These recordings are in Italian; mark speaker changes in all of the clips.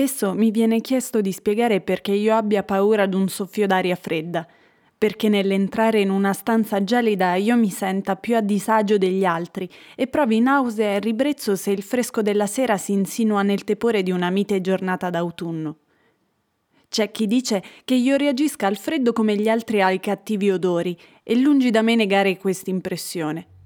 Speaker 1: Spesso mi viene chiesto di spiegare perché io abbia paura ad un soffio d'aria fredda, perché nell'entrare in una stanza gelida io mi senta più a disagio degli altri e provi nausea e ribrezzo se il fresco della sera si insinua nel tepore di una mite giornata d'autunno. C'è chi dice che io reagisca al freddo come gli altri ai cattivi odori e lungi da me negare questa impressione.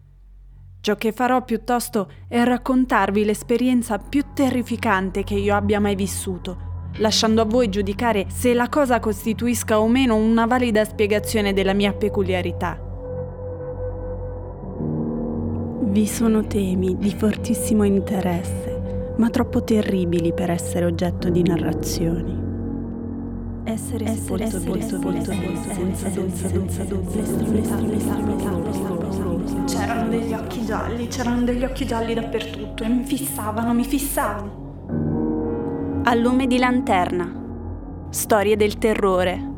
Speaker 1: Ciò che farò piuttosto è raccontarvi l'esperienza più terrificante che io abbia mai vissuto, lasciando a voi giudicare se la cosa costituisca o meno una valida spiegazione della mia peculiarità. Vi sono temi di fortissimo interesse, ma troppo terribili per essere oggetto di narrazioni. Essere essere sepolto volto senza senza senza
Speaker 2: C'erano degli occhi gialli, c'erano degli occhi gialli dappertutto e mi fissavano, mi fissavano.
Speaker 1: A lume di lanterna. Storie del terrore.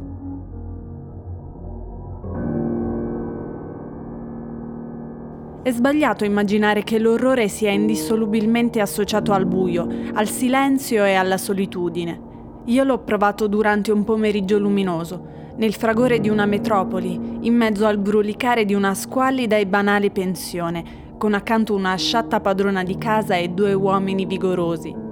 Speaker 1: È sbagliato immaginare che l'orrore sia indissolubilmente associato al buio, al silenzio e alla solitudine. Io l'ho provato durante un pomeriggio luminoso, nel fragore di una metropoli, in mezzo al brulicare di una squallida e banale pensione, con accanto una sciatta padrona di casa e due uomini vigorosi.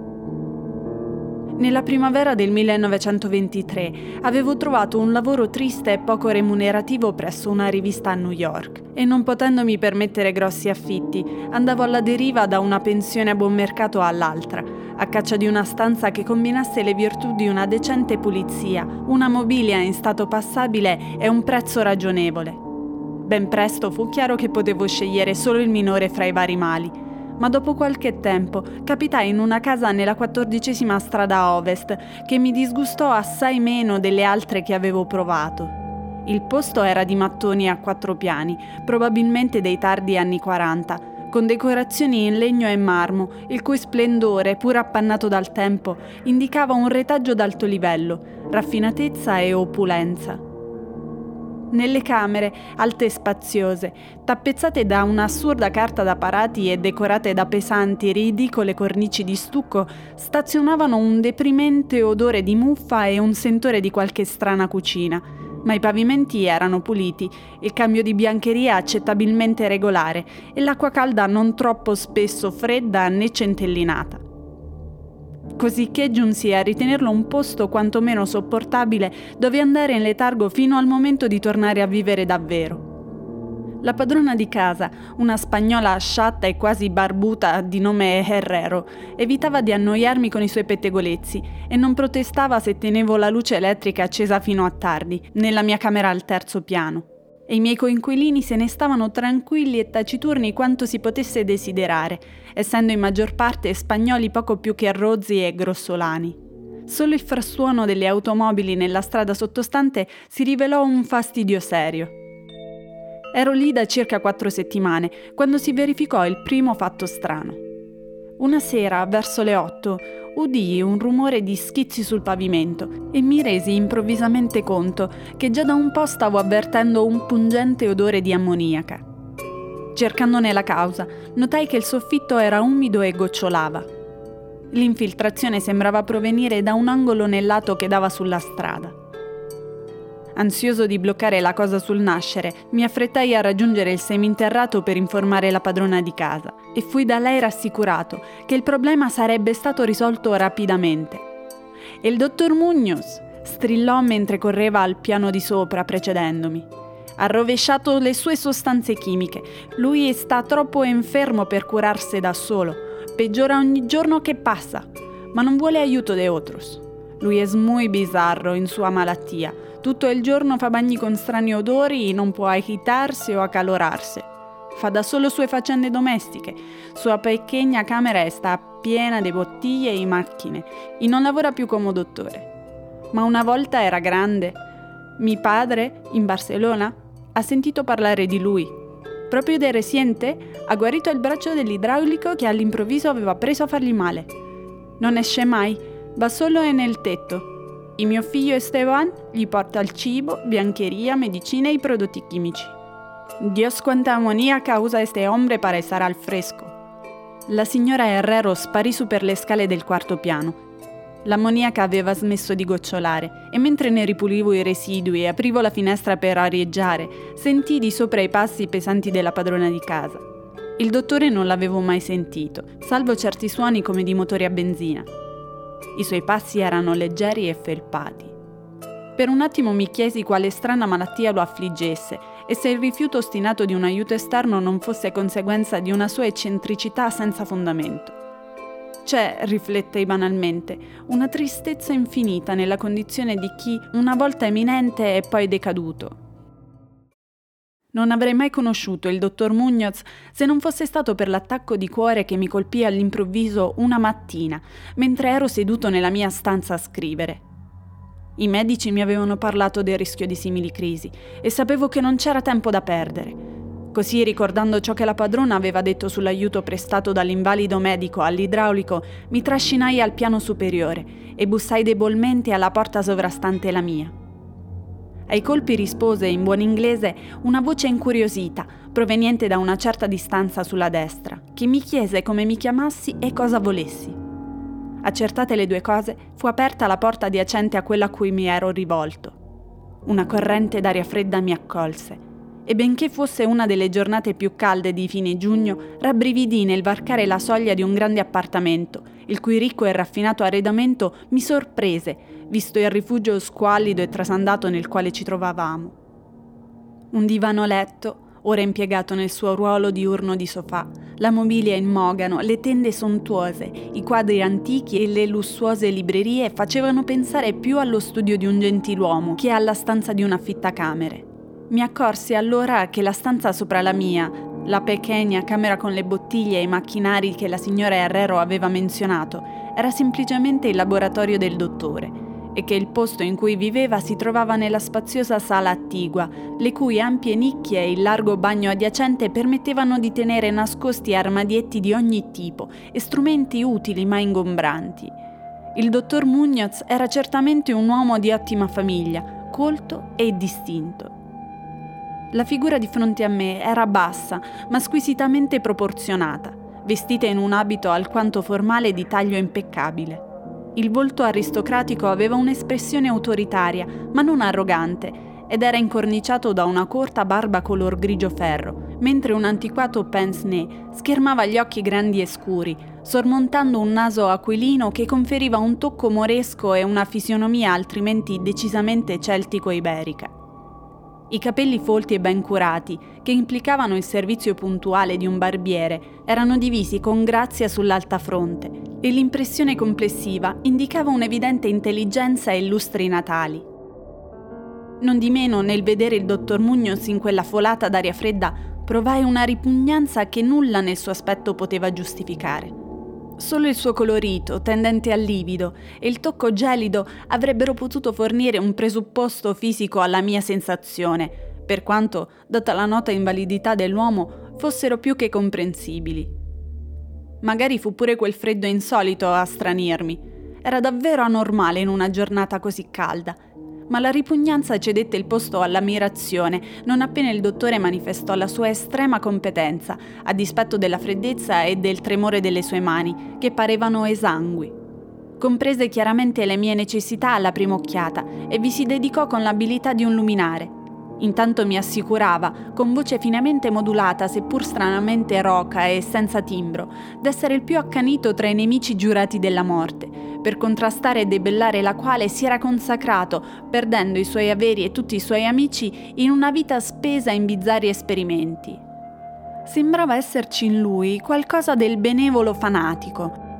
Speaker 1: Nella primavera del 1923 avevo trovato un lavoro triste e poco remunerativo presso una rivista a New York e non potendomi permettere grossi affitti, andavo alla deriva da una pensione a buon mercato all'altra, a caccia di una stanza che combinasse le virtù di una decente pulizia, una mobilia in stato passabile e un prezzo ragionevole. Ben presto fu chiaro che potevo scegliere solo il minore fra i vari mali ma dopo qualche tempo capitai in una casa nella quattordicesima strada ovest che mi disgustò assai meno delle altre che avevo provato. Il posto era di mattoni a quattro piani, probabilmente dei tardi anni 40, con decorazioni in legno e marmo, il cui splendore, pur appannato dal tempo, indicava un retaggio d'alto livello, raffinatezza e opulenza nelle camere, alte e spaziose, tappezzate da un'assurda carta da parati e decorate da pesanti ridicole cornici di stucco, stazionavano un deprimente odore di muffa e un sentore di qualche strana cucina. Ma i pavimenti erano puliti, il cambio di biancheria accettabilmente regolare e l'acqua calda non troppo spesso fredda né centellinata cosicché giunsi a ritenerlo un posto quantomeno sopportabile dove andare in letargo fino al momento di tornare a vivere davvero. La padrona di casa, una spagnola sciatta e quasi barbuta di nome Herrero, evitava di annoiarmi con i suoi pettegolezzi e non protestava se tenevo la luce elettrica accesa fino a tardi, nella mia camera al terzo piano e i miei coinquilini se ne stavano tranquilli e taciturni quanto si potesse desiderare, essendo in maggior parte spagnoli poco più che rozzi e grossolani. Solo il frastuono delle automobili nella strada sottostante si rivelò un fastidio serio. Ero lì da circa quattro settimane, quando si verificò il primo fatto strano. Una sera, verso le otto, udii un rumore di schizzi sul pavimento e mi resi improvvisamente conto che già da un po' stavo avvertendo un pungente odore di ammoniaca. Cercandone la causa, notai che il soffitto era umido e gocciolava. L'infiltrazione sembrava provenire da un angolo nel lato che dava sulla strada. Ansioso di bloccare la cosa sul nascere, mi affrettai a raggiungere il seminterrato per informare la padrona di casa e fui da lei rassicurato che il problema sarebbe stato risolto rapidamente. E il dottor Munoz strillò mentre correva al piano di sopra precedendomi. Ha rovesciato le sue sostanze chimiche. Lui sta troppo enfermo per curarsi da solo. Peggiora ogni giorno che passa, ma non vuole aiuto de otros. Lui è muy bizzarro in sua malattia tutto il giorno fa bagni con strani odori, non può agitarsi o accalorarsi. Fa da solo sue faccende domestiche. Sua picchegna camera sta piena di bottiglie e macchine e non lavora più come dottore. Ma una volta era grande. Mi padre, in Barcellona, ha sentito parlare di lui. Proprio de reciente ha guarito il braccio dell'idraulico che all'improvviso aveva preso a fargli male. Non esce mai, va solo nel tetto il mio figlio Esteban gli porta il cibo, biancheria, medicina e i prodotti chimici. Dios quanta ammoniaca usa este hombre para estar al fresco. La signora Herrero sparì su per le scale del quarto piano. L'ammoniaca aveva smesso di gocciolare e mentre ne ripulivo i residui e aprivo la finestra per arieggiare, sentii di sopra i passi pesanti della padrona di casa. Il dottore non l'avevo mai sentito, salvo certi suoni come di motori a benzina. I suoi passi erano leggeri e felpati. Per un attimo mi chiesi quale strana malattia lo affliggesse e se il rifiuto ostinato di un aiuto esterno non fosse conseguenza di una sua eccentricità senza fondamento. C'è, riflettei banalmente, una tristezza infinita nella condizione di chi una volta eminente è poi decaduto. Non avrei mai conosciuto il dottor Munoz se non fosse stato per l'attacco di cuore che mi colpì all'improvviso una mattina, mentre ero seduto nella mia stanza a scrivere. I medici mi avevano parlato del rischio di simili crisi e sapevo che non c'era tempo da perdere. Così, ricordando ciò che la padrona aveva detto sull'aiuto prestato dall'invalido medico all'idraulico, mi trascinai al piano superiore e bussai debolmente alla porta sovrastante la mia. Ai colpi rispose in buon inglese una voce incuriosita, proveniente da una certa distanza sulla destra, che mi chiese come mi chiamassi e cosa volessi. Accertate le due cose, fu aperta la porta adiacente a quella a cui mi ero rivolto. Una corrente d'aria fredda mi accolse e benché fosse una delle giornate più calde di fine giugno, rabbrividì nel varcare la soglia di un grande appartamento, il cui ricco e raffinato arredamento mi sorprese, visto il rifugio squallido e trasandato nel quale ci trovavamo. Un divano letto, ora impiegato nel suo ruolo di urno di sofà, la mobilia in mogano, le tende sontuose, i quadri antichi e le lussuose librerie facevano pensare più allo studio di un gentiluomo che alla stanza di un affittacamere. Mi accorsi allora che la stanza sopra la mia, la pequeña camera con le bottiglie e i macchinari che la signora Herrero aveva menzionato, era semplicemente il laboratorio del dottore e che il posto in cui viveva si trovava nella spaziosa sala attigua, le cui ampie nicchie e il largo bagno adiacente permettevano di tenere nascosti armadietti di ogni tipo e strumenti utili ma ingombranti. Il dottor Munoz era certamente un uomo di ottima famiglia, colto e distinto. La figura di fronte a me era bassa, ma squisitamente proporzionata, vestita in un abito alquanto formale di taglio impeccabile. Il volto aristocratico aveva un'espressione autoritaria, ma non arrogante, ed era incorniciato da una corta barba color grigio ferro, mentre un antiquato pince-nez schermava gli occhi grandi e scuri, sormontando un naso aquilino che conferiva un tocco moresco e una fisionomia altrimenti decisamente celtico-iberica. I capelli folti e ben curati, che implicavano il servizio puntuale di un barbiere, erano divisi con grazia sull'alta fronte e l'impressione complessiva indicava un'evidente intelligenza e lustri natali. Non di meno, nel vedere il dottor Munoz in quella folata d'aria fredda, provai una ripugnanza che nulla nel suo aspetto poteva giustificare. Solo il suo colorito, tendente al livido, e il tocco gelido avrebbero potuto fornire un presupposto fisico alla mia sensazione, per quanto, data la nota invalidità dell'uomo, fossero più che comprensibili. Magari fu pure quel freddo insolito a stranirmi. Era davvero anormale in una giornata così calda, ma la ripugnanza cedette il posto all'ammirazione non appena il dottore manifestò la sua estrema competenza, a dispetto della freddezza e del tremore delle sue mani, che parevano esangui. Comprese chiaramente le mie necessità alla prima occhiata e vi si dedicò con l'abilità di un luminare. Intanto mi assicurava, con voce finemente modulata, seppur stranamente roca e senza timbro, d'essere il più accanito tra i nemici giurati della morte, per contrastare e debellare la quale si era consacrato, perdendo i suoi averi e tutti i suoi amici in una vita spesa in bizzarri esperimenti. Sembrava esserci in lui qualcosa del benevolo fanatico.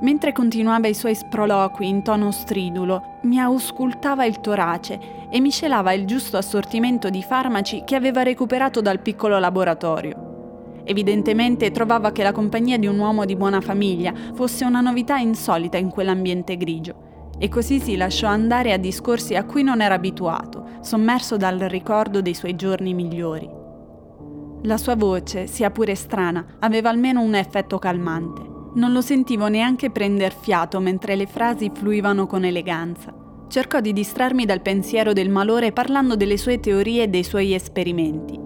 Speaker 1: Mentre continuava i suoi sproloqui in tono stridulo, mi auscultava il torace e miscelava il giusto assortimento di farmaci che aveva recuperato dal piccolo laboratorio. Evidentemente trovava che la compagnia di un uomo di buona famiglia fosse una novità insolita in quell'ambiente grigio e così si lasciò andare a discorsi a cui non era abituato, sommerso dal ricordo dei suoi giorni migliori. La sua voce, sia pure strana, aveva almeno un effetto calmante. Non lo sentivo neanche prender fiato mentre le frasi fluivano con eleganza. Cercò di distrarmi dal pensiero del malore parlando delle sue teorie e dei suoi esperimenti.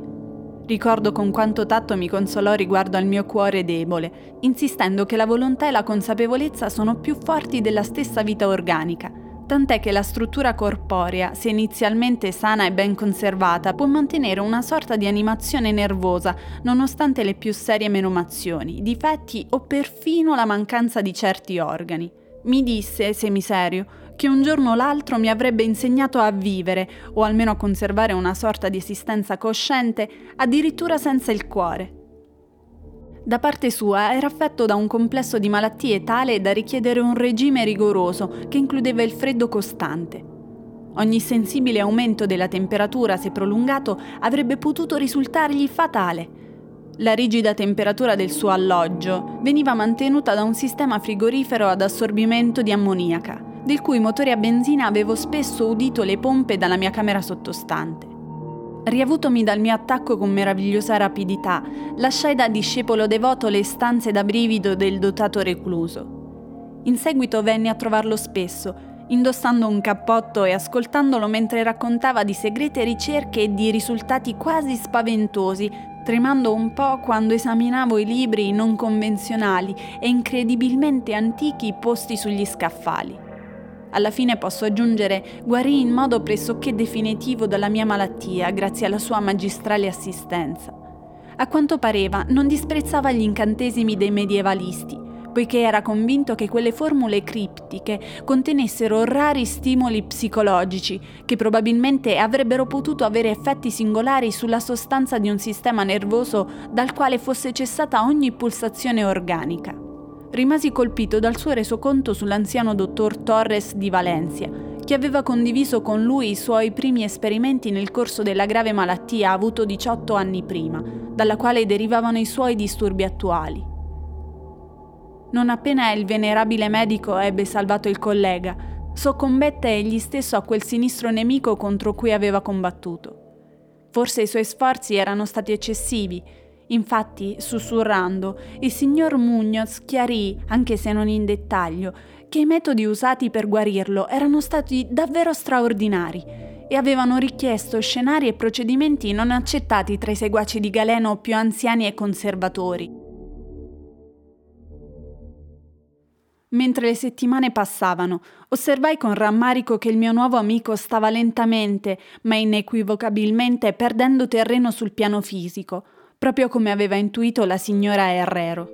Speaker 1: Ricordo con quanto tatto mi consolò riguardo al mio cuore debole, insistendo che la volontà e la consapevolezza sono più forti della stessa vita organica, tant'è che la struttura corporea, se inizialmente sana e ben conservata, può mantenere una sorta di animazione nervosa, nonostante le più serie menomazioni, difetti o perfino la mancanza di certi organi. Mi disse, semiserio, che un giorno o l'altro mi avrebbe insegnato a vivere, o almeno a conservare una sorta di esistenza cosciente, addirittura senza il cuore. Da parte sua era affetto da un complesso di malattie tale da richiedere un regime rigoroso che includeva il freddo costante. Ogni sensibile aumento della temperatura, se prolungato, avrebbe potuto risultargli fatale. La rigida temperatura del suo alloggio veniva mantenuta da un sistema frigorifero ad assorbimento di ammoniaca del cui motore a benzina avevo spesso udito le pompe dalla mia camera sottostante. Riavutomi dal mio attacco con meravigliosa rapidità, lasciai da discepolo devoto le stanze da brivido del dotato recluso. In seguito venni a trovarlo spesso, indossando un cappotto e ascoltandolo mentre raccontava di segrete ricerche e di risultati quasi spaventosi, tremando un po' quando esaminavo i libri non convenzionali e incredibilmente antichi posti sugli scaffali. Alla fine posso aggiungere, guarì in modo pressoché definitivo dalla mia malattia grazie alla sua magistrale assistenza. A quanto pareva non disprezzava gli incantesimi dei medievalisti, poiché era convinto che quelle formule criptiche contenessero rari stimoli psicologici che probabilmente avrebbero potuto avere effetti singolari sulla sostanza di un sistema nervoso dal quale fosse cessata ogni pulsazione organica rimasi colpito dal suo resoconto sull'anziano dottor Torres di Valencia, che aveva condiviso con lui i suoi primi esperimenti nel corso della grave malattia avuto 18 anni prima, dalla quale derivavano i suoi disturbi attuali. Non appena il venerabile medico ebbe salvato il collega, soccombette egli stesso a quel sinistro nemico contro cui aveva combattuto. Forse i suoi sforzi erano stati eccessivi Infatti, sussurrando, il signor Munoz chiarì, anche se non in dettaglio, che i metodi usati per guarirlo erano stati davvero straordinari e avevano richiesto scenari e procedimenti non accettati tra i seguaci di Galeno più anziani e conservatori. Mentre le settimane passavano, osservai con rammarico che il mio nuovo amico stava lentamente, ma inequivocabilmente perdendo terreno sul piano fisico, proprio come aveva intuito la signora Herrero.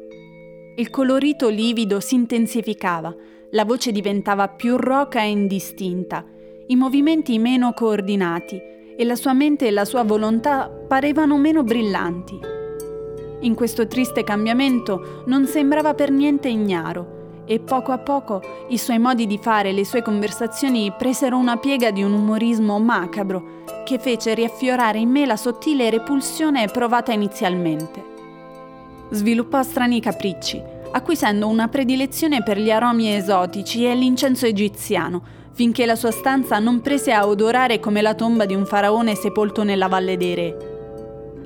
Speaker 1: Il colorito livido si intensificava, la voce diventava più roca e indistinta, i movimenti meno coordinati e la sua mente e la sua volontà parevano meno brillanti. In questo triste cambiamento non sembrava per niente ignaro e poco a poco i suoi modi di fare e le sue conversazioni presero una piega di un umorismo macabro che fece riaffiorare in me la sottile repulsione provata inizialmente. Sviluppò strani capricci, acquisendo una predilezione per gli aromi esotici e l'incenso egiziano, finché la sua stanza non prese a odorare come la tomba di un faraone sepolto nella Valle dei Re.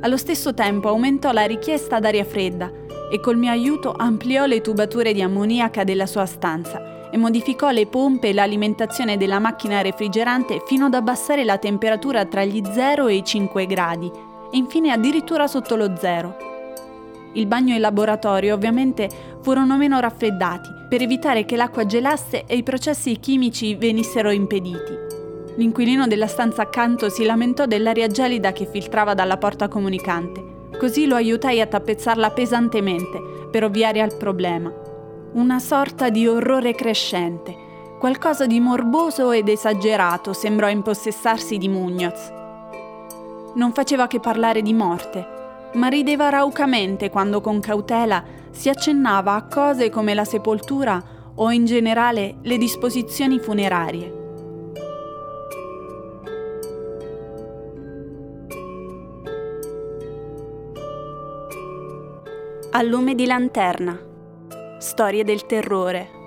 Speaker 1: Allo stesso tempo aumentò la richiesta d'aria fredda e col mio aiuto ampliò le tubature di ammoniaca della sua stanza e modificò le pompe e l'alimentazione della macchina refrigerante fino ad abbassare la temperatura tra gli 0 e i 5 gradi e infine addirittura sotto lo zero. Il bagno e il laboratorio ovviamente furono meno raffreddati per evitare che l'acqua gelasse e i processi chimici venissero impediti. L'inquilino della stanza accanto si lamentò dell'aria gelida che filtrava dalla porta comunicante Così lo aiutai a tappezzarla pesantemente per ovviare al problema. Una sorta di orrore crescente, qualcosa di morboso ed esagerato sembrò impossessarsi di Munoz. Non faceva che parlare di morte, ma rideva raucamente quando con cautela si accennava a cose come la sepoltura o in generale le disposizioni funerarie. A lume di lanterna. Storie del terrore.